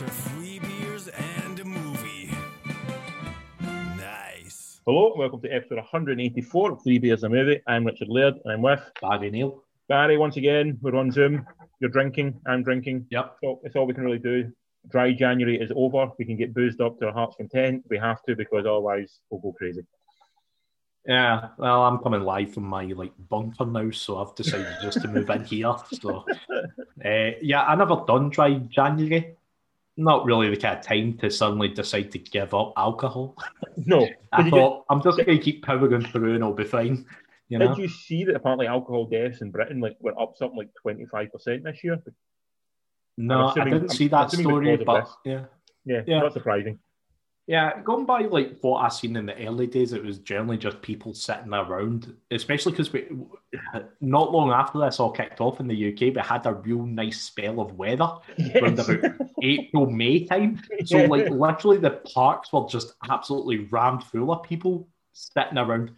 to free beers and a movie. Nice. Hello, welcome to episode 184 of Three Beers and a Movie. I'm Richard Laird, and I'm with Barry Neil. Barry once again. We're on Zoom. You're drinking, I'm drinking. Yep. So it's all we can really do. Dry January is over. We can get boozed up to our heart's content. We have to because otherwise we'll go crazy. Yeah, well, I'm coming live from my like bunker now, so I've decided just to move in here. So, uh, yeah, I never done dry January. Not really the kind of time to suddenly decide to give up alcohol. No. I thought I'm just going to keep powering through and I'll be fine. You know? did you see that apparently alcohol deaths in Britain like went up something like 25% this year? no, assuming- I didn't see that story, but yeah. Yeah, Yeah. not surprising. Yeah, going by like what I seen in the early days, it was generally just people sitting around, especially because we not long after this all kicked off in the UK, we had a real nice spell of weather around about April, May time. So Yeah. like literally the parks were just absolutely rammed full of people sitting around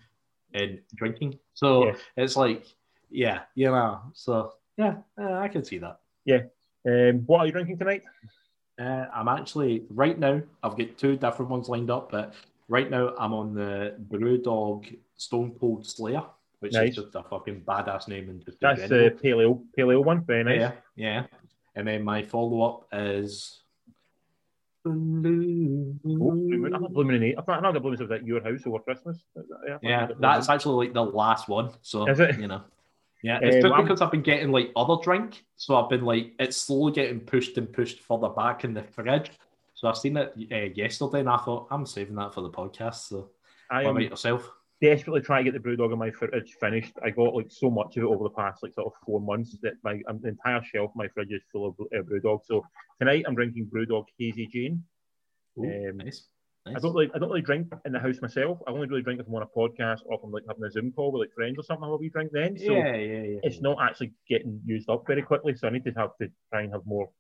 and drinking. So Yes. it's like, yeah, you know. So yeah, uh, I can see that. Yeah. Um, what are you drinking tonight? Uh, I'm actually right now. I've got two different ones lined up, but right now I'm on the Brewdog Stone Cold Slayer, which Nice. is just a fucking badass name. And just That's the paleo paleo one. Very nice. yeah, yeah. And then my follow up is. Blue. Oh, Moon. I'm not blooming in eight. I'm not, the blooming at your house over Christmas. Is that- I thought Yeah, that's actually like the last one. So Is it? you know. Yeah, it's Um, because I've been getting like other drink, so I've been like it's slowly getting pushed and pushed further back in the fridge. So I've seen it uh, yesterday, and I thought I'm saving that for the podcast. So I what am about yourself? desperately trying to get the brewdog in my fridge finished. I got like so much of it over the past like sort of four months that my um, the entire shelf of my fridge is full of uh, brewdog. So tonight I'm drinking brewdog hazy Jane. Ooh, Um, nice. I don't really I don't really drink in the house myself. I only really drink if I'm on a podcast or if I'm like having a Zoom call with like friends or something. I'll be drink then. So yeah, yeah, yeah. it's not actually getting used up very quickly. So I need to have to try and have more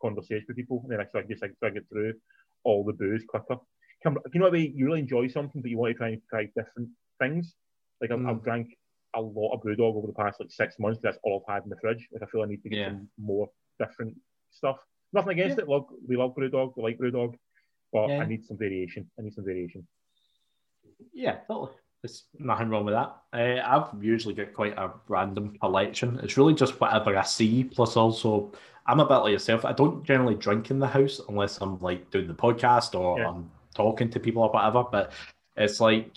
conversation with people. And then I so I just like so I get through all the booze quicker. Come, you know, what I mean? you really enjoy something, but you want to try and try different things. Like I've, Mm. I've drank a lot of brewdog over the past like six months. That's all I've had in the fridge. Like I feel I need to get Yeah. some more different stuff. Nothing against it. Love, we love brewdog. We like brewdog, but Yeah. I need some variation. I need some variation. Yeah, totally. There's nothing wrong with that. Uh, I've usually got quite a random collection. It's really just whatever I see. Plus, also, I'm a bit like yourself. I don't generally drink in the house unless I'm like doing the podcast or Yeah. I'm talking to people or whatever. But it's like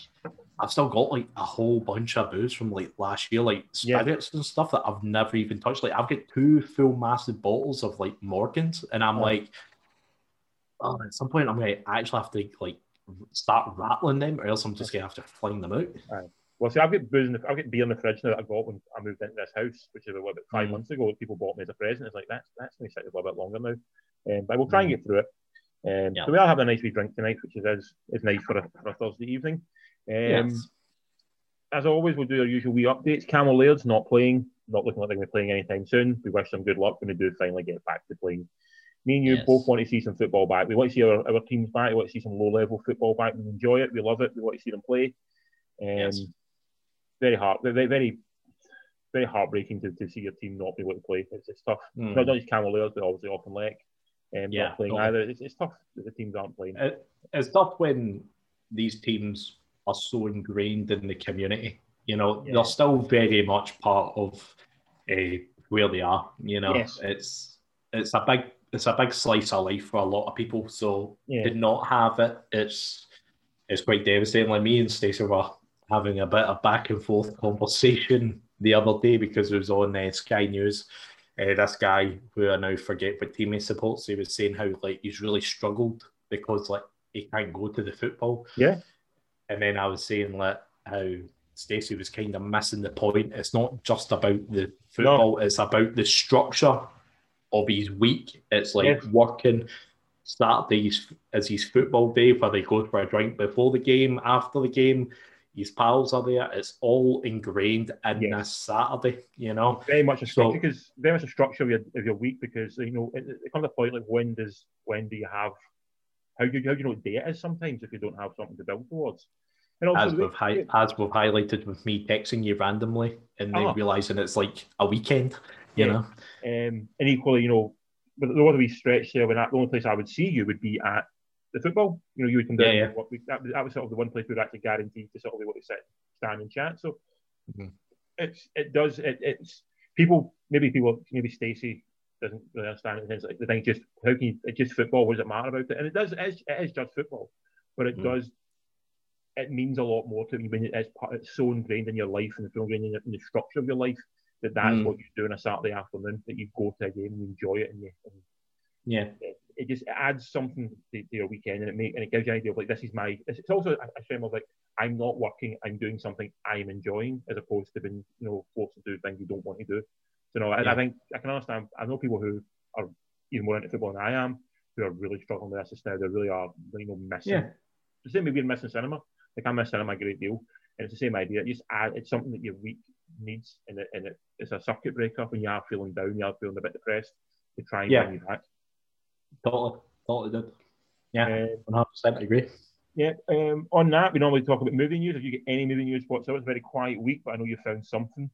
I've still got like a whole bunch of booze from like last year, like Yeah. spirits and stuff that I've never even touched. Like I've got two full massive bottles of like Morgans, and I'm Oh. like, oh, at some point I'm gonna actually have to like start rattling them, or else I'm just gonna have to fling them out. Well, see, I've got booze in the, I've got beer in the fridge now that I got when I moved into this house, which is about five Mm. months ago. People bought me as a present. It's like that's that's going to sit a little bit longer now, um, but we'll try and get through it. Um, Yeah. So we are having a nice wee drink tonight, which is is, is nice for a, for a Thursday evening. Um, Yes. As always, we'll do our usual wee updates. Camel Laird's not playing, not looking like they're going to be playing anytime soon. We wish them good luck when they do finally get back to playing. Me and you Yes. both want to see some football back. We want to see our, our teams back. We want to see some low level football back. We enjoy it. We love it. We want to see them play. Um, Yes. Very hard, very, very, very heartbreaking to, to see your team not be able to play. It's, it's tough. Mm. Not just Camel but obviously Auchinleck. Um, Yeah, not playing totally. either. It's, it's tough that the teams aren't playing. It, it's tough when these teams are so ingrained in the community. You know, Yeah. they're still very much part of uh, where they are. You know, Yes. it's it's a big it's a big slice of life for a lot of people. So Yeah. to not have it, it's it's quite devastating. Like me and Stacey were having a bit of back and forth conversation the other day because it was on uh, Sky News. Uh, this guy who I now forget what team he supports, he was saying how like he's really struggled because like he can't go to the football. Yeah. And then I was saying like how Stacey was kind of missing the point. It's not just about the football; it's about the structure of his week. It's like Yes. working. Saturdays is his football day where they go for a drink before the game, after the game. His pals are there. It's all ingrained in Yes. this Saturday, you know. very much a So- structure because very much a structure of your, of your week because you know it, it comes to a point like when does when do you have how do you how do you know what day it is sometimes if you don't have something to build towards and As also we've, hi- as we've highlighted with me texting you randomly and then Oh. realizing it's like a weekend, you Yeah. know. um, and equally you know but there was a wee stretch there when that, the only place I would see you would be at the football. You know, you would come down. Yeah, yeah. What we, that, was- that was sort of the one place we were actually guaranteed to sort of be able to sit, stand, and chat. So Mhm. it's it does it, it's people maybe people maybe Stacey doesn't really understand it. It's like the thing just how can you it's just football? What does it matter about it? And it does it is, it is just football, but it Mm. does. It means a lot more to me when it's part, it's so ingrained in your life and it's so ingrained in the structure of your life that that's Mm. what you do on a Saturday afternoon. That you go to a game and you enjoy it and you and Yeah. it, it just adds something to, to your weekend and it make and it gives you an idea of like this is my it's, it's also a, shame of like I'm not working I'm doing something I'm enjoying as opposed to being you know forced to do things you don't want to do so no I, Yeah. I think I can understand I know people who are even more into football than I am who are really struggling with this just now they really are you know missing Yeah. the same way we're missing cinema like I miss cinema a great deal and it's the same idea you just add it's something that your week needs and it, and it, it's a circuit breaker when you are feeling down you are feeling a bit depressed to try and Yeah. bring you back Totally. Totally did. Yeah. Um, 100% agree. Yeah. Um, on that, we normally talk about movie news. If you get any movie news whatsoever, it's a very quiet week, but I know you found something.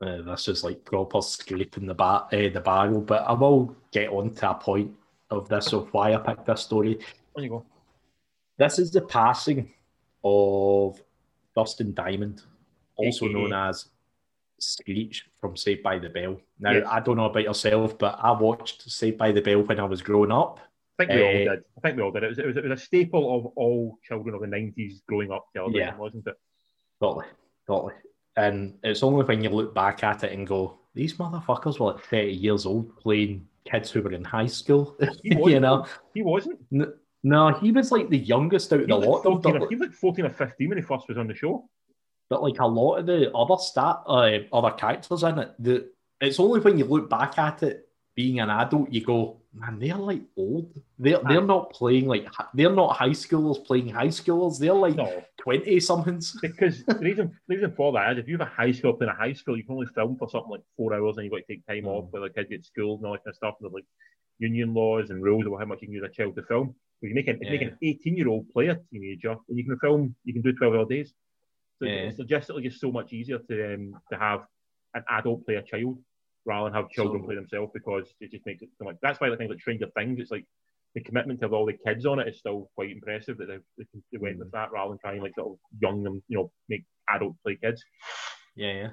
Uh, this is like proper scraping the bar, uh, the barrel, but I will get on to a point of this of why I picked this story. On you go. This is the passing of Dustin Diamond, also known as Screech from Saved by the Bell. Now. I don't know about yourself, but I watched Saved by the Bell when I was growing up. I think we all Uh, did. I think we all did. It was, it was, it was a staple of all children of the 90s growing up television, Yeah. wasn't it? Totally, totally. And it's only when you look back at it and go, these motherfuckers were like 30 years old playing kids who were in high school. You know? He wasn't. No, no, he was like the youngest out of He the lot. 14 or, he was like 14 or 15 when he first was on the show. But like a lot of the other stat, uh, other characters in it, the it's only when you look back at it, being an adult, you go, man, they're like old. They're they're not playing like they're not high schoolers playing high schoolers. They're like No, twenty somethings. because the reason, the reason for that is if you have a high school playing a high school, you can only film for something like four hours and you've got to take time Mm. off where the kids get schooled and all that kind of stuff. And there's like union laws and rules about how much you can use a child to film. But you make an, you make an 18 year old play a teenager, and you can film, you can do 12 hour days. So Yeah. it's logistically just so much easier to um, to have an adult play a child rather than have children So- play themselves because it just makes it so much. That's why the things like Stranger Things, it's like the commitment to have all the kids on it is still quite impressive that they, they, can- they went with that rather than trying like sort of young them, you know make adult play kids. Yeah, yeah.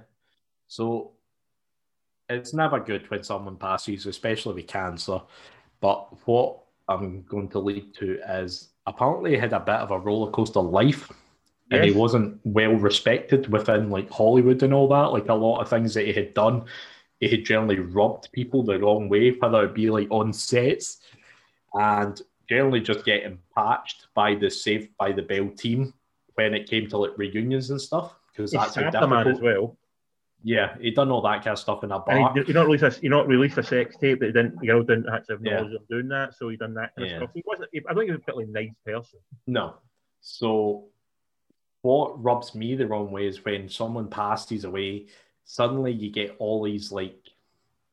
So it's never good when someone passes, especially with cancer. But what I'm going to lead to is apparently he had a bit of a roller coaster life. And he wasn't well respected within like Hollywood and all that. Like a lot of things that he had done, he had generally robbed people the wrong way, whether it be like on sets and generally just getting patched by the Saved by the Bell team when it came to like reunions and stuff. Because that's how a man as well. Yeah, he done all that kind of stuff in a And bar. he, you not released a you not released a sex tape that he didn't the girl didn't actually have Yeah. knowledge of doing that, so he done that kind Yeah. of stuff. He wasn't. He, I don't think he was a particularly nice person. No. So what rubs me the wrong way is when someone passes away, suddenly you get all these like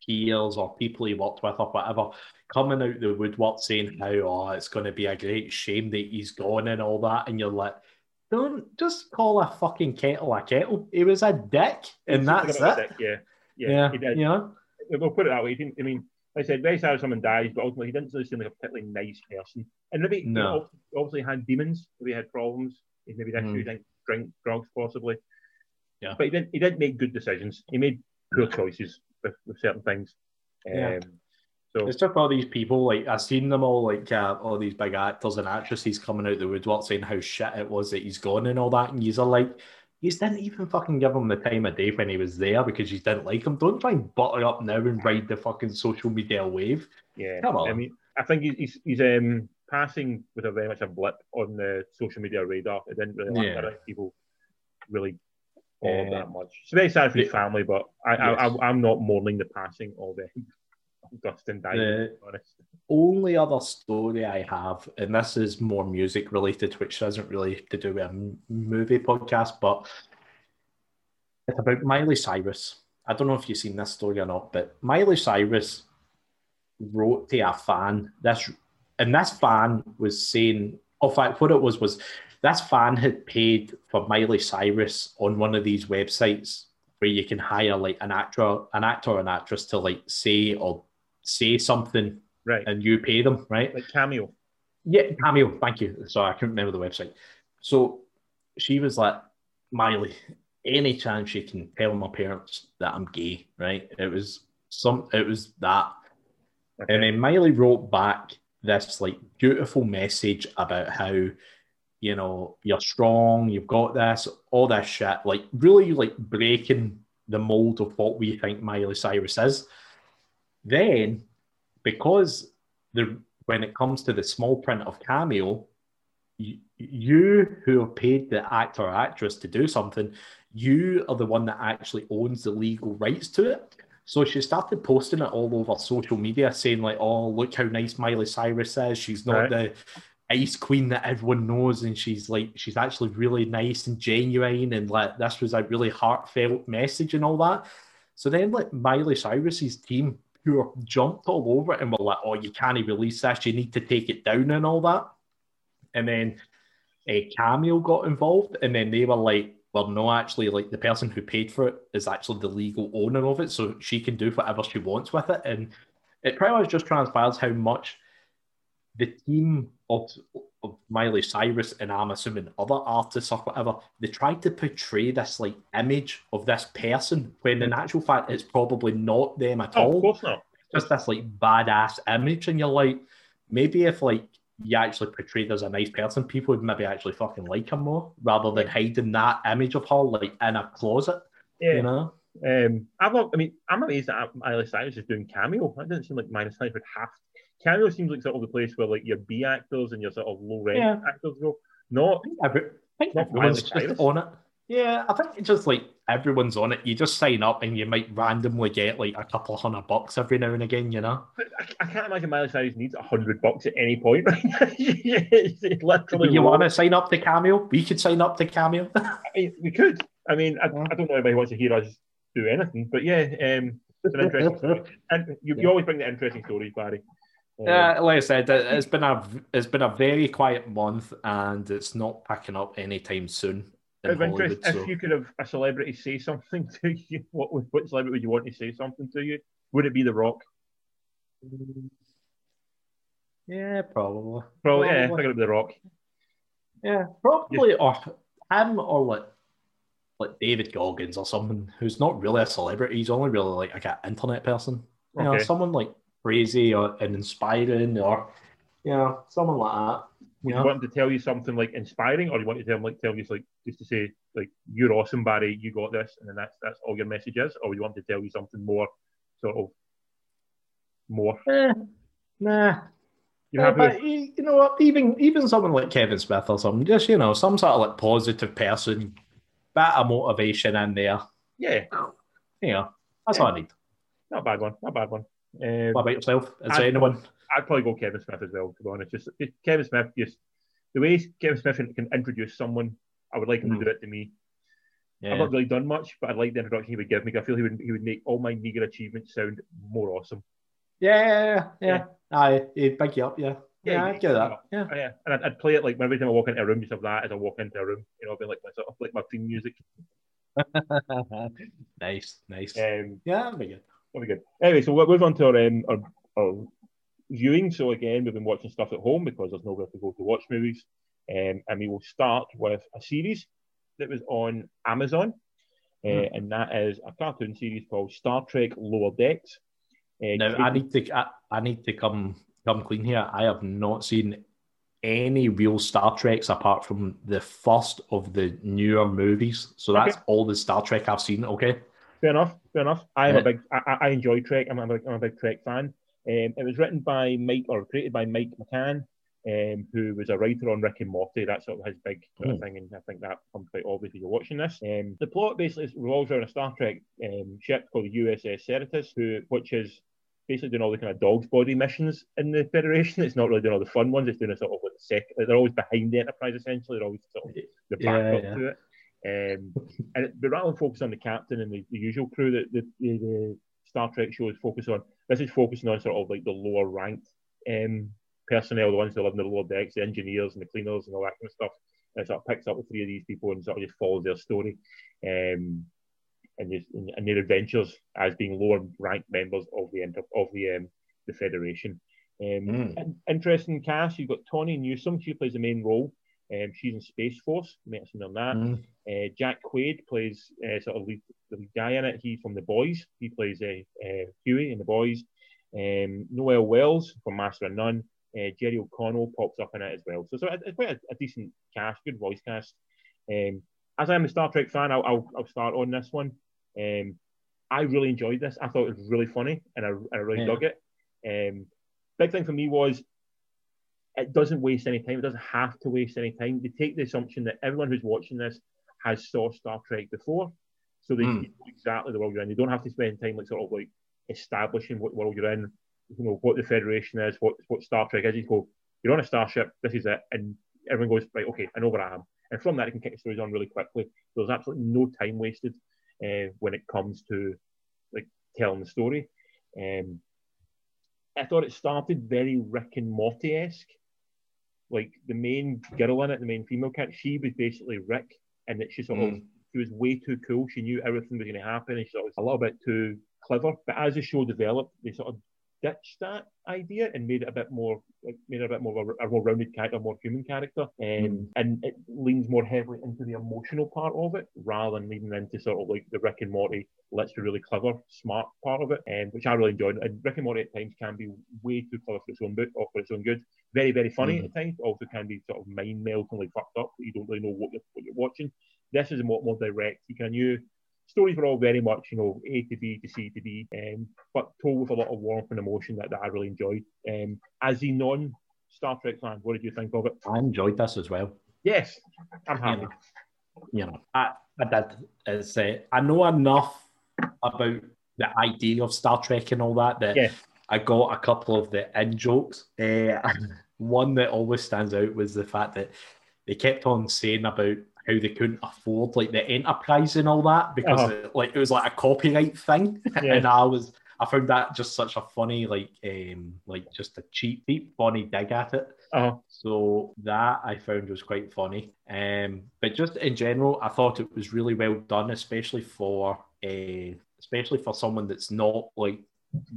peers or people he worked with or whatever coming out the woodwork saying how oh it's going to be a great shame that he's gone and all that, and you're like. Don't just call a fucking kettle a kettle. He was a dick, and He that's seemed like a it. dick, Yeah, yeah, Yeah, he did. you know. We'll put it that way. He didn't. I mean, like I said, very sad if someone dies, but ultimately he didn't really seem like a particularly nice person. And maybe he No. ob- obviously had demons. Maybe he had problems. He maybe had Mm. issues, like drink drugs, possibly. Yeah. But he didn't. He didn't make good decisions. He made poor choices with, with certain things. Yeah. Um, so It's just all these people, like I've seen them all, like uh, all these big actors and actresses coming out the woodwork saying how shit it was that he's gone and all that, and you are like, you didn't even fucking give him the time of day when he was there because you didn't like him. Don't try and butter up now and ride the fucking social media wave. Yeah, Come on. I mean, I think he's he's, he's um, passing with a very much a blip on the social media radar. It didn't really Yeah. People really followed Yeah. that much. It's very sad for his family, but I, I, Yes. I I'm not mourning the passing of uh, Dustin Diamond. The- honest. Only other story I have, and this is more music related, which isn't really to do with a m- movie podcast, but it's about Miley Cyrus. I don't know if you've seen this story or not, but Miley Cyrus wrote to a fan this, and this fan was saying, oh, in fact, what it was was this fan had paid for Miley Cyrus on one of these websites where you can hire like an actor, an actor or an actress to like say or say something Right. and you pay them, right? like cameo. Yeah, Cameo. Thank you. Sorry, I couldn't remember the website. So she was like, Miley, any chance she can tell my parents that I'm gay, right? It was some. It was that, Okay. and then Miley wrote back this like beautiful message about how, you know, you're strong, you've got this, all this shit, like really like breaking the mold of what we think Miley Cyrus is. Then, because the when it comes to the small print of Cameo, you, you who have paid the actor or actress to do something, you are the one that actually owns the legal rights to it. So she started posting it all over social media, saying like, "Oh, look how nice Miley Cyrus is. She's not Right. the ice queen that everyone knows, and she's like, she's actually really nice and genuine, and like this was a really heartfelt message and all that." So then, like Miley Cyrus's team, who jumped all over it and were like, "Oh, you can't release this. You need to take it down and all that." And then a cameo got involved, and then they were like, "Well, no, actually, like the person who paid for it is actually the legal owner of it, so she can do whatever she wants with it." And it pretty much just transpires how much the team of, of Miley Cyrus and I'm assuming other artists or whatever, they tried to portray this like image of this person when in actual fact it's probably not them at Oh, all of course not. just this like badass image, and you're like, maybe if like you actually portrayed as a nice person, people would maybe actually fucking like him more rather than hiding that image of her like in a closet. Yeah. You know? Um, I'm not, I mean, I'm amazed that Miley Cyrus is doing cameo. That doesn't seem like Miley Cyrus would have. Cameo seems like sort of the place where like your B actors and your sort of low rent Yeah. actors go. Not Every, I think Not everyone's just on it. Yeah, I think it's just like everyone's on it. You just sign up and you might randomly get like a couple of hundred bucks every now and again, you know? I, I can't imagine Miley Cyrus needs a hundred bucks at any point. Right? it's it's literally. you want to sign up to Cameo? We could sign up to Cameo. I mean, we could. I mean, I, Yeah. I don't know anybody wants to hear us do anything, but yeah, um, it's an interesting story. And you, you always bring the interesting stories, Barry. Um, Yeah, like I said, it- it's been a it's been a very quiet month, and it's not packing up anytime soon in Out of interest, So if you could have a celebrity say something to you, what would what celebrity would you want to say something to you? Would it be The Rock? yeah, probably, Probably, yeah, I Probably. think it'd be The Rock. yeah, probably, or him, or like like David Goggins or someone who's not really a celebrity. He's only really like, like an internet person. You know, someone like crazy or and inspiring, or you know, someone like that. Would You you want him to tell you something like inspiring, or you want to tell him like tell you like just to say like you're awesome, Barry, you got this, and then that's that's all your message is, or would you want to tell you something more sort of more? Eh, nah, You're Yeah, happy but with you know what? Even even someone like Kevin Smith or something, just you know, some sort of like positive person, bit of motivation in there. yeah, know, that's Yeah. all I need. not a bad one, not a bad one. Um, What about yourself? Is I'd there anyone? I'd probably go Kevin Smith as well, to be honest. Just, just Kevin Smith, just the way Kevin Smith can, introduce someone, I would like him Mm. to do it to me. I've not really done much, but I'd like the introduction he would give me. I feel he would he would make all my meager achievements sound more awesome. yeah, yeah, yeah, Yeah. yeah. Aye, he'd big you up, yeah. Yeah, Yeah, I'd get that. Yeah. Oh, yeah, and I'd, I'd play it like every time I walk into a room, just have that as I walk into a room. You know, being like my sort of like my theme music. nice, nice. Um, Yeah, that'd be good. That'd be good. Anyway, so we'll move on to our, um, our, our viewing. So again, we've been watching stuff at home because there's nowhere to go to watch movies. Um, and we will start with a series that was on Amazon, uh, Hmm. and that is a cartoon series called Star Trek Lower Decks. Uh, Now I need to I, I need to come come clean here. I have not seen any real Star Treks apart from the first of the newer movies. So that's Okay. all the Star Trek I've seen. Okay. Fair enough. Fair enough. I am a big. I, I I enjoy Trek. I'm a big, I'm a big Trek fan. Um, it was written by Mike or created by Mike McMahan, um, who was a writer on Rick and Morty. That's sort of his big sort of Hmm. thing, and I think that comes quite obvious if you're watching this. Um, the plot basically revolves around a Star Trek um, ship called the USS Cerritos, who which is basically doing all the kind of dog's body missions in the Federation. It's not really doing all the fun ones. It's doing a sort of like sec. Like they're always behind the Enterprise essentially. They're always sort of the Yeah, backup yeah. to it. Um, and it, but rather than focus on the captain and the, the usual crew that the, the, the Star Trek shows focus on, this is focusing on sort of like the lower ranked um, personnel, the ones that live in the lower decks, the engineers and the cleaners and all that kind of stuff. And it sort of picks up the three of these people and sort of just follows their story um, and, just, and their adventures as being lower ranked members of the of the um, the Federation. Um, Mm. in- interesting cast. You've got Tawny Newsome. She plays the main role. Um, she's in Space Force. Have seen on that. Mm. Uh, Jack Quaid plays uh, sort of lead, the lead guy in it. He's from The Boys. He plays uh, uh, Hughie in The Boys. Um, Noel Wells from Master of None. Uh, Jerry O'Connell pops up in it as well. So, so it's quite a, a decent cast, good voice cast. Um, as I'm a Star Trek fan, I'll, I'll, I'll start on this one. Um, I really enjoyed this. I thought it was really funny, and I, I really Yeah. dug it. Um, big thing for me was it doesn't waste any time. It doesn't have to waste any time. They take the assumption that everyone who's watching this has saw Star Trek before, so they Mm. know exactly the world you're in. They don't have to spend time like sort of like establishing what world you're in, you know what the Federation is, what what Star Trek is. You go, you're on a starship. This is it, and everyone goes right. Okay, I know where I am, and from that, you can kick the stories on really quickly. So There's absolutely no time wasted uh, when it comes to like telling the story. Um, I thought it started very Rick and Morty esque. Like the main girl in it, the main female character, she was basically Rick, and that she sort of Mm. she was way too cool. She knew everything was going to happen, and she was a little bit too clever. But as the show developed, they sort of ditched that idea and made it a bit more, like, made her a bit more of a, a more rounded character, a more human character, um, Mm. and it leans more heavily into the emotional part of it rather than leaning into sort of like the Rick and Morty, let's be really clever, smart part of it, um, which I really enjoyed. And Rick and Morty at times can be way too clever for its own book or for its own good. Very, very funny Mhm. at times, also can be sort of mind meltingly fucked up. You don't really know what you're, what you're watching. This is a lot more direct. You can knew stories were all very much, you know, A to B to C to D, um, but told with a lot of warmth and emotion that, that I really enjoyed. Um, as a non Star Trek fan, what did you think of it? I enjoyed this as well. Yes, I'm happy. know. you know, I, I did. It's, uh, I know enough about the idea of Star Trek and all that that Yeah. I got a couple of the in jokes. Uh, one that always stands out was the fact that they kept on saying about how they couldn't afford like the Enterprise and all that because Uh-huh. it, like it was like a copyright thing, Yeah. and I was. I found that just such a funny, like, um, like just a cheap, cheap, funny dig at it. Uh, So that I found was quite funny. Um, but just in general, I thought it was really well done, especially for uh, especially for someone that's not like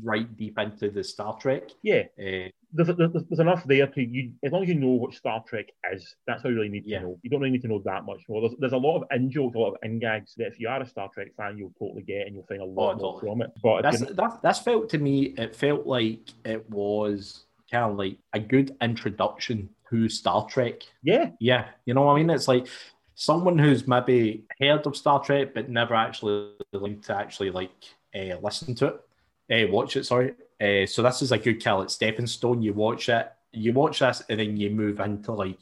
right deep into the Star Trek. yeah, Uh, there's, there's, there's enough there to you. As long as you know what Star Trek is, that's all you really need Yeah. to know. You don't really need to know that much more. There's, there's a lot of in jokes, a lot of in gags that if you are a Star Trek fan, you'll totally get and you'll find a lot Oh, more totally. from it. But that's that, that's felt to me. It felt like it was kind of like a good introduction to Star Trek. yeah, Yeah, you know what I mean. It's like someone who's maybe heard of Star Trek but never actually to actually like uh, listen to it, uh, watch it. Sorry. Uh, so this is a good call. It's stepping stone. You watch it, you watch this, and then you move into like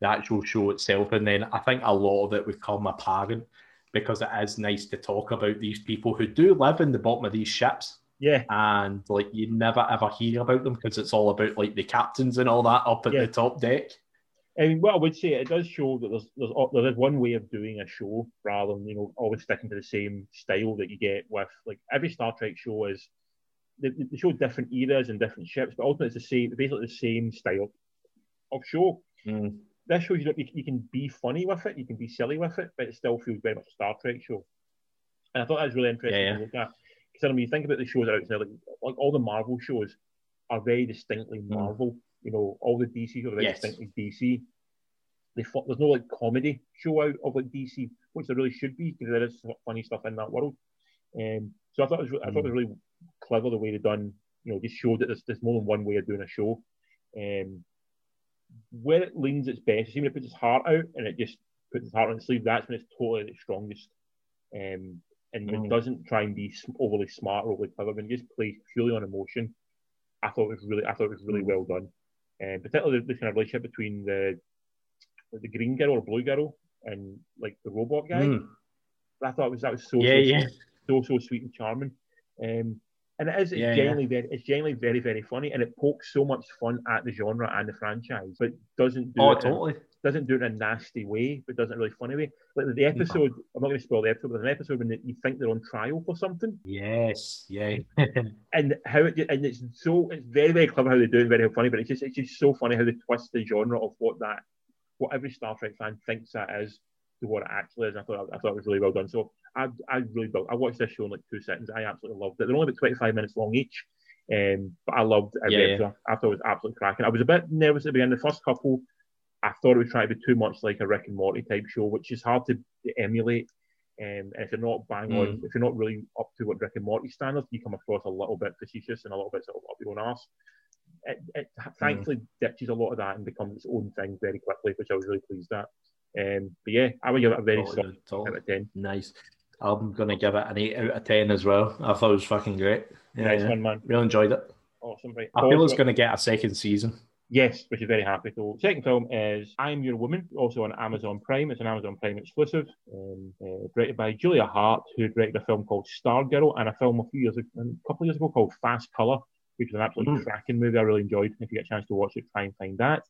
the actual show itself, and then I think a lot of it would come apparent because it is nice to talk about these people who do live in the bottom of these ships yeah, and like you never ever hear about them because it's all about like the captains and all that up at Yeah. the top deck. I mean, what I would say, it does show that there's, there's there is one way of doing a show rather than you know always sticking to the same style that you get with like every Star Trek show is they, they show different eras and different ships, but ultimately it's the same, basically the same style of show. Mm. This shows you that you, you can be funny with it, you can be silly with it, but it still feels very much a Star Trek show. And I thought that was really interesting Yeah, to look at. Because I mean, you think about the shows out there, like, like all the Marvel shows are very distinctly Marvel. You know, all the DC shows are very Yes. distinctly DC. They, there's no like comedy show out of like DC, which there really should be because there is funny stuff in that world. Um, so I thought it was, I thought it was really clever the way they done. You know, just showed that there's, there's more than one way of doing a show. Um, where it leans its best, even if it puts its heart out and it just puts its heart on its sleeve, that's when it's totally at its strongest. Um, and when it Mm. doesn't try and be overly smart or overly clever, when it just plays purely on emotion, I thought it was really, I thought it was really Mm. well done. And particularly the, the kind of relationship between the the green girl or blue girl and like the robot guy. Mm. I thought it was that was so Yeah, so, yeah. So so sweet and charming. Um, and it is it's Yeah, yeah. very it's genuinely very very funny and it pokes so much fun at the genre and the franchise, but doesn't do Oh, it in- doesn't do it in a nasty way, but does it in a really funny way. Like the mm. episode, I'm not going to spoil the episode, but there's an episode when you think they're on trial for something, Yes, yeah. and how it and it's so it's very very clever how they do it, very funny, but it's just it's just so funny how they twist the genre of what that what every Star Trek fan thinks that is to what it actually is. I thought I thought it was really well done. So I I really built. I watched this show in like two seconds. I absolutely loved it. They're only about 25 minutes long each. Um, but I loved Yeah, it. yeah. I thought it was absolutely cracking. I was a bit nervous at the beginning. The first couple, I thought it would try to be too much like a Rick and Morty type show, which is hard to emulate. Um, and if you're not bang on, Mm. if you're not really up to what Rick and Morty standards, you come across a little bit facetious and a little bit sort of up your own arse. It, it thankfully ditches a lot of that and becomes its own thing very quickly, which I was really pleased at. Um, but yeah, I would give it a very solid out ten. Nice. I'm gonna give it an eight out of ten as well. I thought it was fucking great. Yeah, nice one, man. Really enjoyed it. Awesome, right? I feel it's gonna get a second season. Yes, which is very happy. So, second film is I Am Your Woman, also on Amazon Prime. It's an Amazon Prime exclusive, um, uh, directed by Julia Hart, who directed a film called Stargirl and a film a few years, ago, a couple of years ago called Fast Color, which is an absolutely Mm. cracking movie. I really enjoyed. If you get a chance to watch it, try and find that.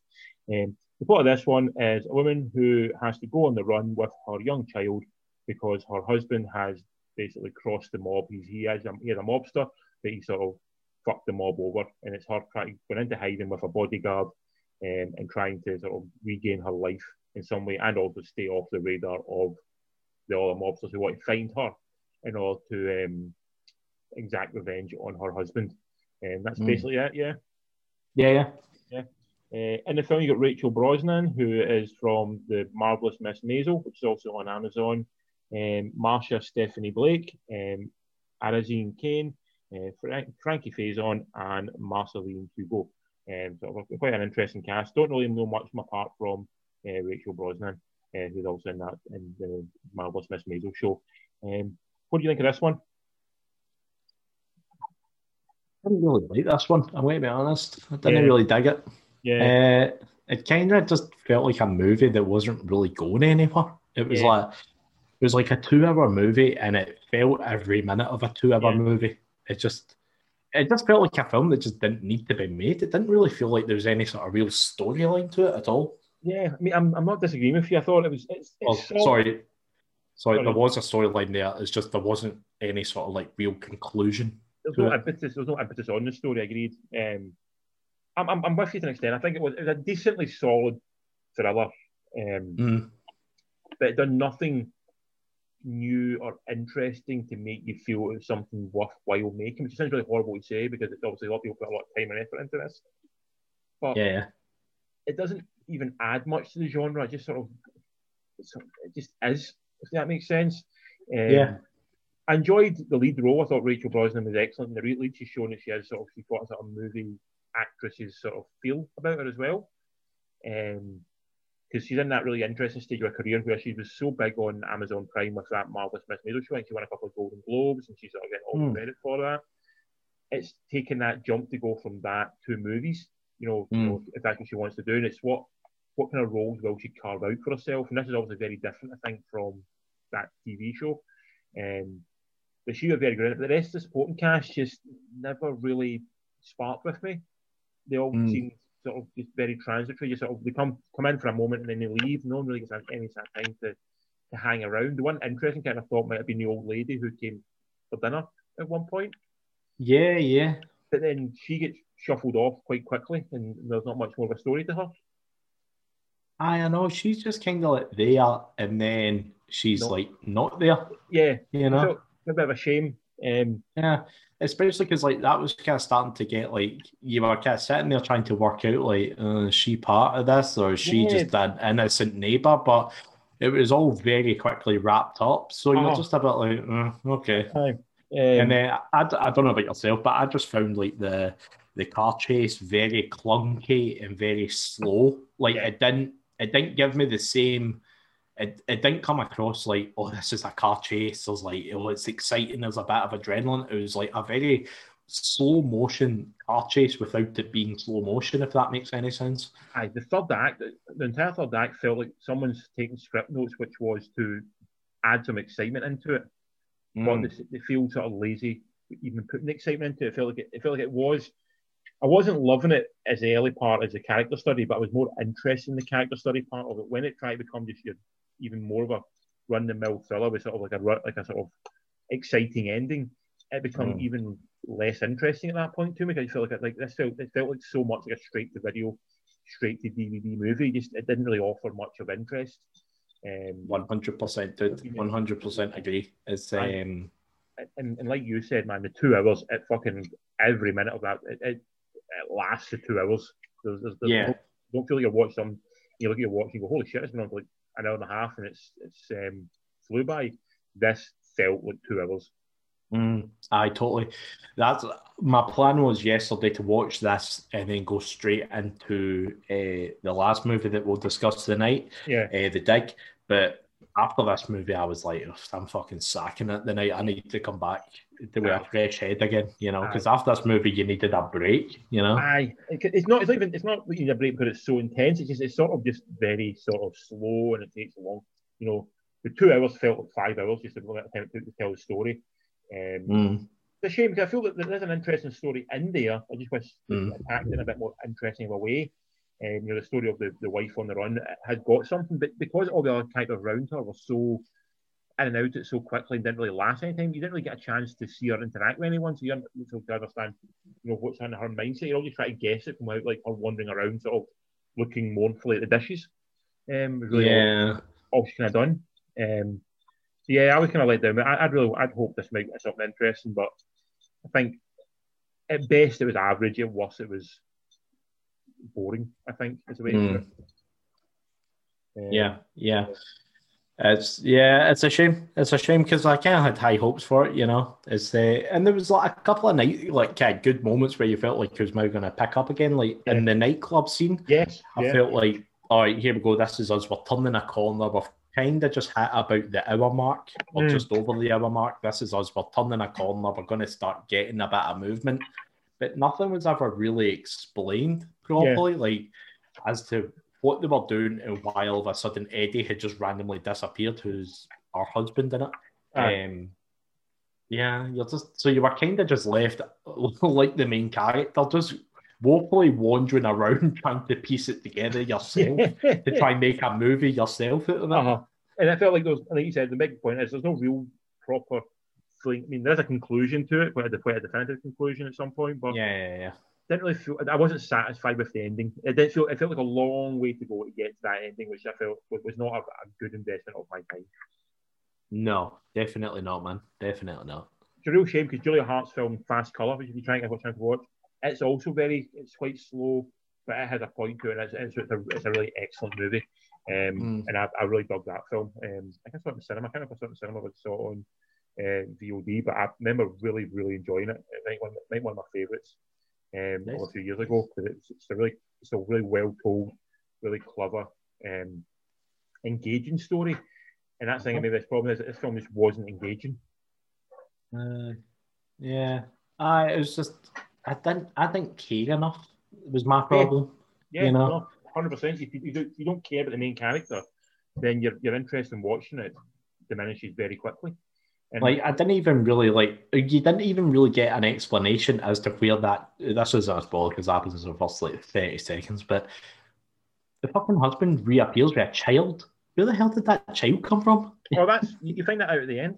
Um, the plot of this one is a woman who has to go on the run with her young child because her husband has basically crossed the mob. He's, he is a, he is a mobster, but he sort of fucked the mob over, and it's her trying going into hiding with a bodyguard um, and trying to sort of regain her life in some way, and also stay off the radar of the other mobsters who want to find her in order to um, exact revenge on her husband. And that's Mm. basically it. Yeah. Yeah, yeah. Uh, in the film, you got Rachel Brosnahan, who is from the marvelous Miss Maisel, which is also on Amazon. Um, Marsha Stephanie Blake, um, Arinzé Kene, uh, Frank, Frankie Faison, and Marceline Hugot. Um, so quite an interesting cast. Don't really know much apart from uh, Rachel Brosnahan, uh, who's also in that in the marvelous Miss Maisel show. Um, what do you think of this one? I didn't really like this one. I'm going to be honest. I didn't Yeah. really dig it. Yeah, Uh, it kind of just felt like a movie that wasn't really going anywhere. It was Yeah. like it was like a two-hour movie, and it felt every minute of a two-hour Yeah. movie. It just it just felt like a film that just didn't need to be made. It didn't really feel like there was any sort of real storyline to it at all. yeah. I mean, I'm, I'm not disagreeing with you. I thought it was. It's, it's Oh, solid. sorry. Sorry, there was a storyline there. It's just there wasn't any sort of like real conclusion. There's no it. impetus. There's no impetus on the story. Agreed. Um, I'm, I'm, I'm with you to an extent. I think it was, it was a decently solid thriller, um, Mm. but it done nothing new or interesting to make you feel it was something worthwhile making. Which sounds really horrible to say because it's obviously a lot of people put a lot of time and effort into this, but Yeah, it doesn't even add much to the genre. It just sort of, it just is. If that makes sense. Um, Yeah. I enjoyed the lead role. I thought Rachel Brosnahan was excellent. In the lead she's shown that she has sort of she's got a sort of movie actress's sort of feel about her as well. Um, because she's in that really interesting stage of her career where she was so big on Amazon Prime with that marvelous Miss Maisel show, and she won a couple of Golden Globes, and she's sort of getting all Hmm. the credit for that. It's taken that jump to go from that to movies. You know, you Hmm. know if that's what she wants to do, and it's what what kind of roles will she carve out for herself? And this is obviously very different, I think, from that TV show. Um, but she was very good. at it. But the rest of the supporting cast just never really sparked with me. They all Mm. seem sort of just very transitory. Just sort of they come come in for a moment and then they leave. No one really gets any sort of time to, to hang around. The one interesting kind of thought might have been the old lady who came for dinner at one point, Yeah, yeah. but then she gets shuffled off quite quickly, and there's not much more of a story to her. I I know she's just kind of like there, and then she's No. like not there. Yeah, You know. so a bit of a shame. Um, Yeah, especially because like that was kind of starting to get like you were kind of sitting there trying to work out like uh, is she part of this or is she Yeah. just an innocent neighbor, but it was all very quickly wrapped up. So you're Oh. just a bit like uh, okay. um, and then I, I don't know about yourself, but I just found like the the car chase very clunky and very slow. Like it didn't it didn't give me the same. It, it didn't come across like oh this is a car chase. There's like oh it's exciting. There's a bit of adrenaline. It was like a very slow motion car chase without it being slow motion. If that makes any sense. Aye, the third act, the entire third act felt like someone's taking script notes, which was to add some excitement into it. Mm. But they, they feel sort of lazy, even putting excitement into it. It felt like it, it felt like it was. I wasn't loving it as the early part as a character study, but I was more interested in the character study part of it. When it tried to become just your, even more of a run the mill thriller with sort of like a like a sort of exciting ending, it became Mm. even less interesting at that point to me. Because I felt like it, like this felt it felt like so much like a straight to video, straight to DVD movie. Just it didn't really offer much of interest. Um, One hundred percent, dude. One hundred percent agree. It's um, and, and like you said, man, the two hours, it fucking every minute of that, it, it, it lasts the two hours. There's, there's, there's Yeah. no- don't feel like you're watching some. You look at your watch, you go, holy shit, it's been on for like an hour and a half, and it's it's um, flew by. This felt like two hours. Mm, I totally. That's my plan was yesterday to watch this and then go straight into uh, the last movie that we'll discuss tonight, Yeah, uh, The Dig. But after this movie, I was like, I'm fucking sacking it tonight. I need to come back to with a fresh head again, you know, because after this movie, you needed a break, you know. aye. It's not. It's not even. It's not you need a break because it's so intense. It's just. It's sort of just very sort of slow, and it takes a long. You know, the two hours felt like five hours just to let it time to tell the story. Um, Mm, it's a shame because I feel that there's an interesting story in there. I just wish Mm. it attacked in a bit more interesting of a way. Um, you know, the story of the, the wife on the run had got something, but because all the other characters around her were so in and out it so quickly and didn't really last any time, you didn't really get a chance to see her interact with anyone, so you so to understand, you know, what's in her mindset. You're all just trying to guess it from out like her wandering around, sort of looking mournfully at the dishes. Um, really yeah. all she kind of done. Um, so yeah, I was kind of let down. I, I'd really, I'd hope this might be something interesting. But I think at best it was average. At worst it was boring. I think is the way it. Um, Yeah, yeah. It's yeah, it's a shame. It's a shame because I kind of had high hopes for it, you know. It's uh, and there was like a couple of night like kind of good moments where you felt like it was now going to pick up again, like in the nightclub scene. Yes. I yeah. felt like, all right, here we go. This is us. We're turning a corner. We've kind of just hit about the hour mark or Mm. just over the hour mark. This is us. We're turning a corner. We're going to start getting a bit of movement. But nothing was ever really explained properly, like as to what they were doing and why all of a sudden Eddie had just randomly disappeared, who's our husband in it. Um, yeah, you're just so you were kind of just left like the main character, just woefully wandering around trying to piece it together yourself to try and make a movie yourself out of it. Uh-huh. And I felt like those, like you said, the big point is there's no real proper thing. I mean, there's a conclusion to it, quite a, quite a definitive conclusion at some point, but Yeah, yeah, yeah. Didn't really feel. I wasn't satisfied with the ending. It did feel. It felt like a long way to go to get to that ending, which I felt was not a, a good investment of my time. No, definitely not, man. Definitely not. It's a real shame because Julia Hart's film Fast Color, which if you're trying to have a chance to watch, it's also very. It's quite slow, but it has a point to it. And it's, it's, a, it's a really excellent movie. Um, Mm. and I, I really dug that film. Um, I think I saw it in the cinema. I can't remember if I saw it in the cinema, but I saw it on uh, VOD. But I remember really, really enjoying it. It might one, might one of my favourites. Um, Nice. a few years ago because it's, it's a really, it's a really well told, really clever, um, engaging story. And that's the thing. Maybe this problem is that this film just wasn't engaging. Uh, yeah, I it was just I didn't I didn't care enough. It was my problem. Yeah, You know? no, hundred percent. If you, you, don't, you don't care about the main character, then your your interest in watching it diminishes very quickly. And Like I didn't even really like you didn't even really get an explanation as to where that this is a spoiler because happens in the first like thirty seconds, but the fucking husband reappears with a child. Where the hell did that child come from? well, that's you, find that out at the end.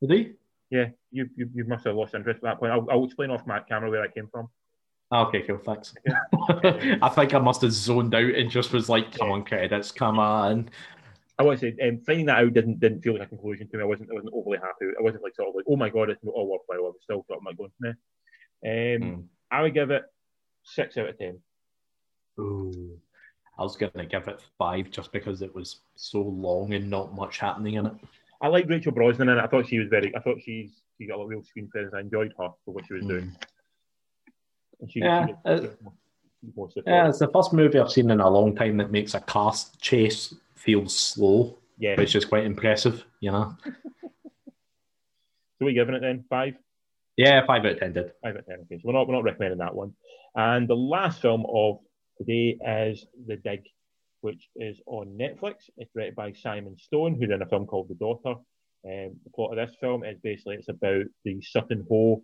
Did he? Yeah, you you, you must have lost interest at that point. I'll, I'll explain off my camera where that came from. Oh, okay, cool, thanks. I think I must have zoned out and just was like, come on, credits, come on. I want to say, um, finding that out didn't didn't feel like a conclusion to me. I wasn't I wasn't overly happy. I wasn't like sort of like, oh my god, it's not all worthwhile. I was still sort of like going, meh. Um, Hmm. I would give it six out of ten. Ooh. I was going to give it five just because it was so long and not much happening in it. I like Rachel Brosnahan it. I thought she was very. I thought she's she got a real screen presence. I enjoyed her for what she was Mm. doing. And she, Yeah, she uh, she was more support. Yeah, it's the first movie I've seen in a long time that makes a cast chase feel slow, yeah. which is quite impressive, you know? So we giving it then five, Yeah, five out of ten did. five out of ten. Okay, so we're not we're not recommending that one. And the last film of today is The Dig, which is on Netflix. It's directed by Simon Stone, who did a film called The Daughter. Um, the plot of this film is basically it's about the Sutton Hoo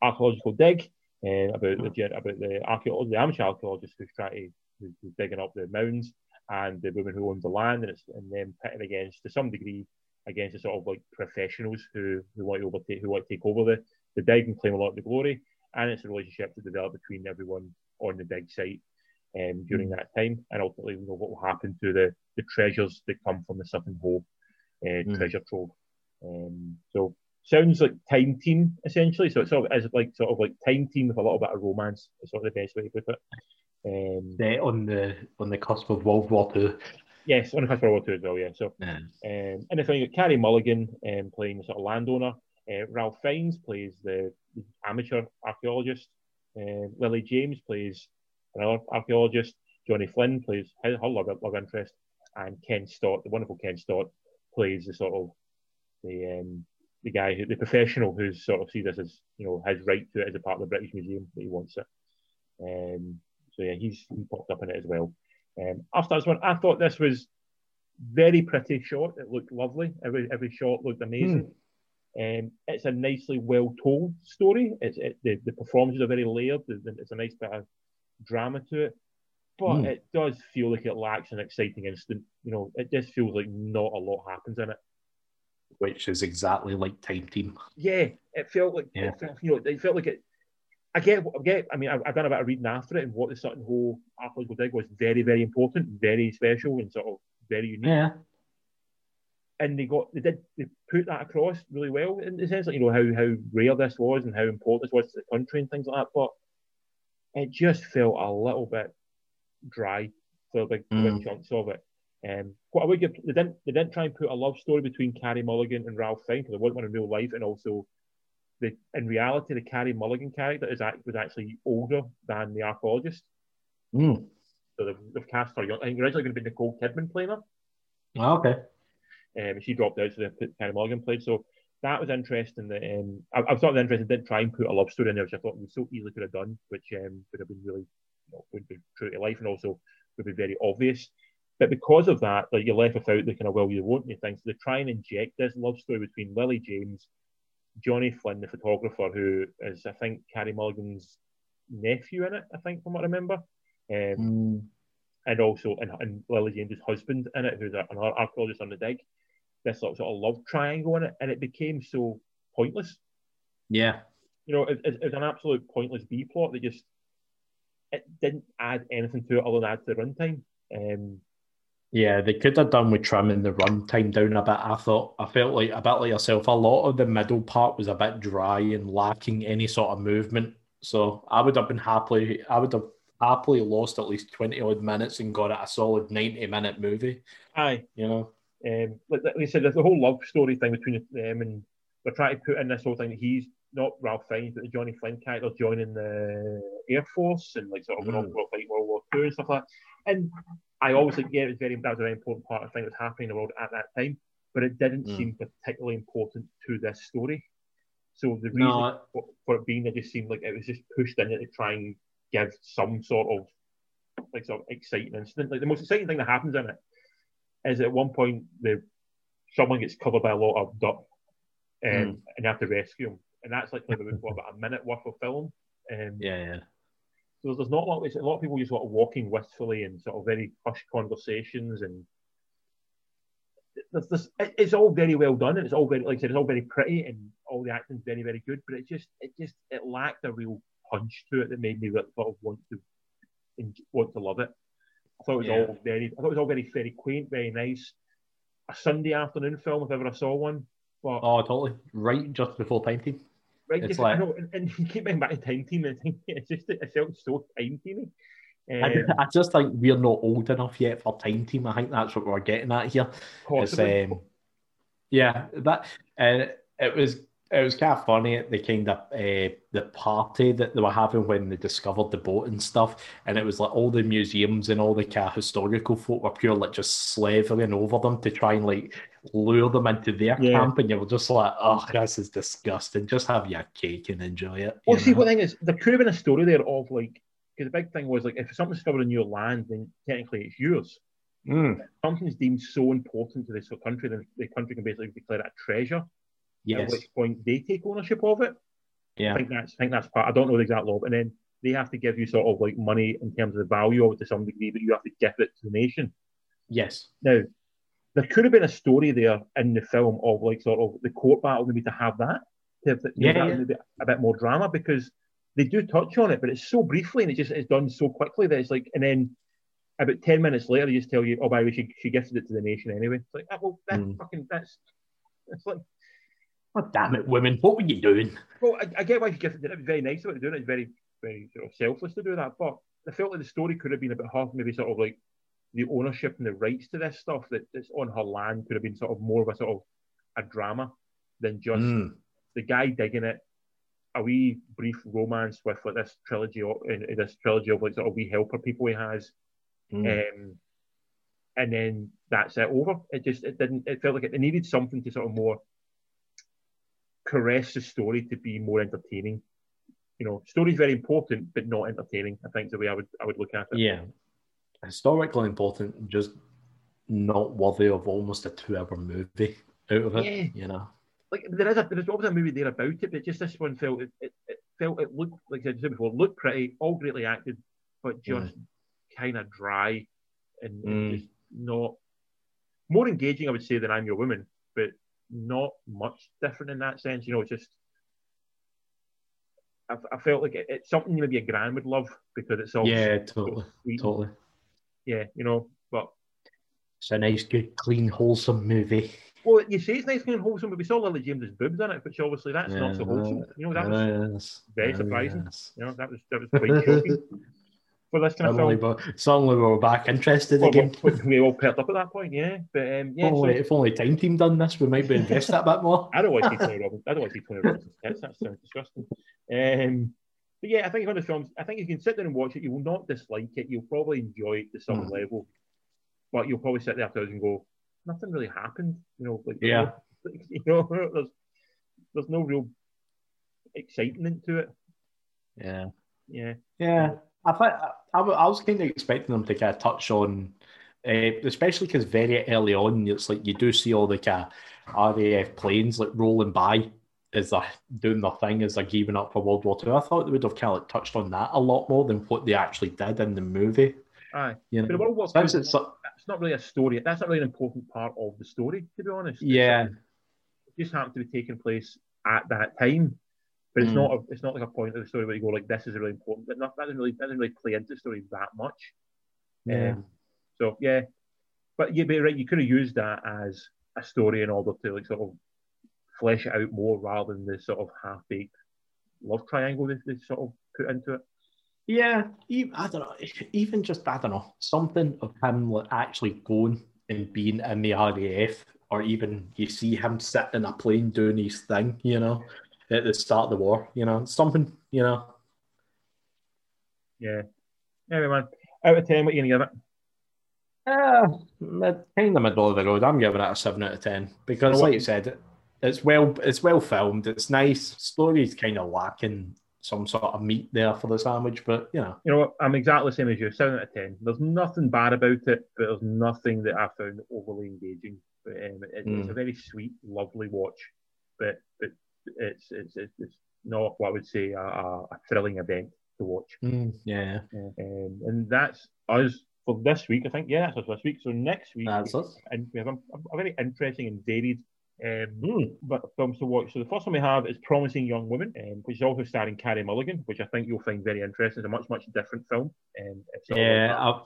archaeological dig, and about the about the archaeologist, the amateur archaeologist who's trying to who's, who's digging up the mounds, and the woman who owns the land, and it's and then pitted against to some degree against the sort of like professionals who who want to overtake who want to take over the the dig and claim a lot of the glory, and it's a relationship to develop between everyone on the dig site um, during that time, and ultimately you know what will happen to the the treasures that come from the Sutton Hoo uh, Mm. treasure trove. Um, so sounds like Time Team essentially. So it's sort of as like sort of like Time Team with a little bit of romance. Is sort of the best way to put it. Um, They're on the on the cusp of World War Two. yes, on the cusp of World War Two as well. Yeah. So Yeah. um, and if you got Carey Mulligan um, playing the sort of landowner, uh, Ralph Fiennes plays the, amateur archaeologist, um, Lily James plays another archaeologist, Johnny Flynn plays her, her love, love interest, and Ken Stott, the wonderful Ken Stott, plays the sort of the um, the guy, who, the professional who's sort of sees this as you know his right to it as a part of the British Museum that he wants it. Um, so yeah, he's he popped up in it as well. Um, after this one, I thought this was very pretty shot. It looked lovely. Every every shot looked amazing. Um, it's a nicely well told story. It's it, the the performances are very layered. It's a nice bit of drama to it, but Hmm. it does feel like it lacks an exciting instant. You know, it just feels like not a lot happens in it. which is exactly like Time Team. Yeah, it felt like Yeah. it felt, you know it felt like it. I get, I get. I mean, I've, I've done a bit of reading after it, and what the Sutton Hoo archaeological dig was very, very important, very special, and sort of very unique. Yeah. and they got they did they put that across really well in the sense like you know how how rare this was and how important this was to the country and things like that. But it just felt a little bit dry for big, for big Mm. chunks of it. Um, what I would give they didn't they didn't try and put a love story between Carey Mulligan and Ralph Fiennes because it wasn't one in real life, and also the in reality the Carey Mulligan character is act, was actually older than the archaeologist. Mm. So they've, they've cast her young. I think originally going to be Nicole Kidman playing her. Oh, okay. Um, she dropped out, so they put Carey Mulligan played. So that was interesting. That um, I, I thought it was interesting. Didn't try and put a love story in there, which I thought we so easily could have done, which um, would have been really you know, would be true to life and also would be very obvious. But because of that, like you're left without the kind of well you won't you thing. So they try and inject this love story between Lily James, Johnny Flynn, the photographer, who is I think Carey Mulligan's nephew in it. I think from what I remember. Um, Mm. and also and, and Lily James's husband in it, who's a- another archaeologist on the dig. This sort of, sort of love triangle in it, and it became so pointless. Yeah. You know, it, it, it was an absolute pointless B plot that just it didn't add anything to it other than add to the runtime. Um, Yeah, they could have done with trimming the runtime down a bit. I thought I felt like a bit like yourself. A lot of the middle part was a bit dry and lacking any sort of movement. So I would have been happily, I would have happily lost at least twenty odd minutes and got it a solid ninety minute movie. aye, You know, um, like, like I said, there's the whole love story thing between them, and they're trying to put in this whole thing that he's not Ralph Fiennes, but the Johnny Flynn character joining the Air Force and like sort of going off Mm. fight World War Two and stuff like that. And I always think, yeah, it was very that was a very important part of thing that was happening in the world at that time, but it didn't Mm. seem particularly important to this story. So the reason no, for, for it being, it just seemed like it was just pushed in it to try and give some sort of like sort of exciting incident. Like the most exciting thing that happens in it is at one point the someone gets covered by a lot of dirt, um, and you have to rescue him, and that's like, like about, about a minute worth of film. Um, yeah, yeah, so there's not a lot. It's a lot of people just sort of walking wistfully and sort of very hushed conversations, and there's this. It's all very well done, and it's all very, like I said, it's all very pretty, and all the acting's very, very good. But it just, it just, it lacked a real punch to it that made me sort of want to, want to love it. I thought it was Yeah. all very, I thought it was all very, very quaint, very nice. A Sunday afternoon film, if ever I saw one. But Oh, totally. Right just before team. Right, it's just, like- I know, and, and you keep going back to time team, and I it's just, it felt so time teamy. I, Um, I just think we're not old enough yet for time team. I think that's what we're getting at here. Possibly. um, yeah, that uh, it was it was kind of funny the kind of uh, the party that they were having when they discovered the boat and stuff, and it was like all the museums and all the kind of historical folk were pure like just slavering over them to try and like lure them into their Yeah. camp, and you were just like, oh, this is disgusting. Just have your cake and enjoy it. Well, see, know? what thing is, there could have been a story there of like, because the big thing was like, if something's discovered in your land, then technically it's yours. Mm, Something's deemed so important to this country, then the country can basically declare it a treasure. At which point they take ownership of it. yeah, I think that's, I think that's part. I don't know the exact law, but then they have to give you sort of like money in terms of the value of it to some degree, but you have to give it to the nation. yes, Now, there could have been a story there in the film of like sort of the court battle, maybe to have that, to have, Yeah, that yeah. maybe a bit more drama because they do touch on it, but it's so briefly and it just it's done so quickly that it's like, and then about ten minutes later, they just tell you, oh, by the way, she, she gifted it to the nation anyway. It's like, ah, well, that Mm. fucking that's it's like Oh, damn it, women! What were you doing? Well, I, I get why she gifted it. It was very nice of her to do it. It's very, very sort of selfless to do that. But I felt like the story could have been a bit hard. Maybe sort of like the ownership and the rights to this stuff that, that's on her land could have been sort of more of a sort of a drama than just Mm. the guy digging it. A wee brief romance with like this trilogy, of, in, this trilogy of like sort of wee helper people he has, Mm. um, and then that's it over. It just it didn't. It felt like it, it needed something to sort of more caress the story to be more entertaining. You know, story's very important, but not entertaining. I think the way I would I would look at it. Yeah, historically important, just not worthy of almost a two-hour movie out of it. Yeah. You know. Like there is a there's always a movie there about it, but just this one felt it, it, it felt it looked like I said before, looked pretty, all greatly acted, but just kind of dry and, Mm. just not more engaging, I would say, than I'm Your Woman, but not much different in that sense. You know, it's just I, I felt like it, it's something maybe a grand would love because it's all Yeah, totally, sweet. totally. Yeah, you know, but It's a nice, good, clean, wholesome movie. well, you say it's nice and wholesome, but we saw Lily James's boobs in it, which obviously that's not so wholesome. You know, that was Yes, very surprising. yes. you know that was that was quite shocking for this kind of film. we're, suddenly we're back interested Well, again. we, we all perked up at that point, yeah. But um, yeah, if, only, so, if only Time Team done this, we might be invested a bit more. I don't want to see Tony Robbins. I don't want to see Tony Robinson's tits. That sounds disgusting. Um, but yeah, I think one of the films. I think you can sit there and watch it. You will not dislike it. You'll probably enjoy it to some Hmm. level, but you'll probably sit there afterwards and go, "Nothing really happened." You know, like Yeah. you know, there's there's no real excitement to it. Yeah. Yeah, Yeah, I think I, I I was kind of expecting them to kind of touch on, uh, especially because very early on, it's like you do see all the kind of RAF planes like rolling by as they're doing their thing as they're gearing up for World War Two. I thought they would have kind of like touched on that a lot more than what they actually did in the movie. aye. You But know, World War II, it's that's not really a story. That's not really an important part of the story, to be honest. It's yeah, it just happened to be taking place at that time. But it's Mm. not a, it's not like a point of the story where you go like this is really important. But not, that doesn't really that doesn't really play into the story that much. yeah, Um, so yeah, but yeah, but right. You could have used that as a story in order to like sort of flesh it out more rather than the sort of half baked love triangle that they sort of put into it. yeah. I don't know. Even just I don't know something of him actually going and being in the RAF, or even you see him sitting in a plane doing his thing. You know, at the start of the war. You know, something. You know. Yeah. Anyway, man, out of ten, what are you gonna give it? Uh, kind of middle of the road. I'm giving it a seven out of ten because, like you said, it's well, it's well filmed. It's nice. Story's kind of lacking some sort of meat there for the sandwich, but you know, You know what? I'm exactly the same as you. Seven out of ten. There's nothing bad about it, but there's nothing that I found overly engaging. But um, it, it's Mm. a very sweet, lovely watch. But but it's it's it's, it's not what I would say a, a, thrilling event to watch. yeah, Um, and that's us for this week. I think yeah, that's us this week. So next week, that's it. and we have a, a very interesting and varied um, but films to watch. So the first one we have is Promising Young Woman, um, which is also starring Carey Mulligan, which I think you'll find very interesting. It's a much much different film. Um, Yeah, I've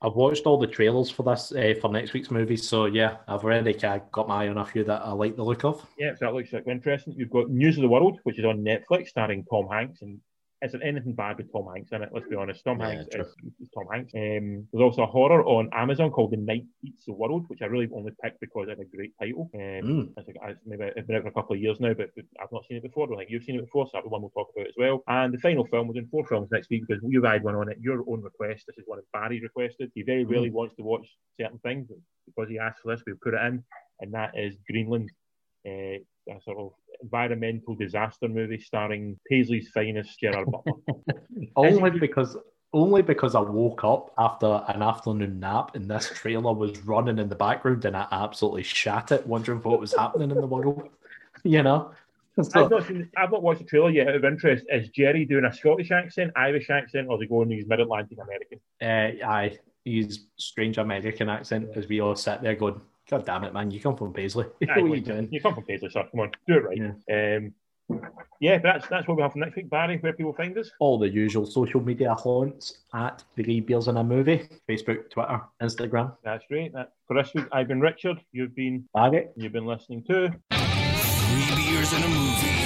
I've watched all the trailers for this uh, for next week's movie, so yeah, I've already got my eye on a few that I like the look of. yeah, so that looks like interesting. You've got News of the World, which is on Netflix, starring Tom Hanks, and isn't anything bad with Tom Hanks in it. Let's be honest, Tom Yeah, Hanks is, is Tom Hanks. Um, there's also a horror on Amazon called The Night Eats the World, which I really only picked because it had a great title. Um, Mm. It's, like, it's maybe it's been out for a couple of years now, but, but I've not seen it before. I don't think you've seen it before, so that's the one we'll talk about as well. And the final film, we're doing four films next week because you've had one on it, your own request. This is one of Barry's requested. He very rarely wants to watch certain things, because he asked for this, we'll put it in, and that is Greenland, uh, a sort of environmental disaster movie starring Paisley's finest Gerard Butler. Only because only because I woke up after an afternoon nap and this trailer was running in the background and I absolutely shat it, wondering what was happening in the world. You know, So- I've not seen, I've not watched the trailer yet. Out of interest, is Jerry doing a Scottish accent, Irish accent, or is he going these Mid Atlantic American? Uh, aye, his strange American accent as we all sat there going, God damn it, man, you come from Paisley. what are you doing? You come from Paisley, sir. Come on, do it right. Um, yeah, but that's that's what we have for next week. Barry, where people find us? All the usual social media haunts at Three Beers in a Movie Facebook, Twitter, Instagram. That's great. That, for this week, I've been Richard. You've been Barry. you've been listening to. Three beers and a movie.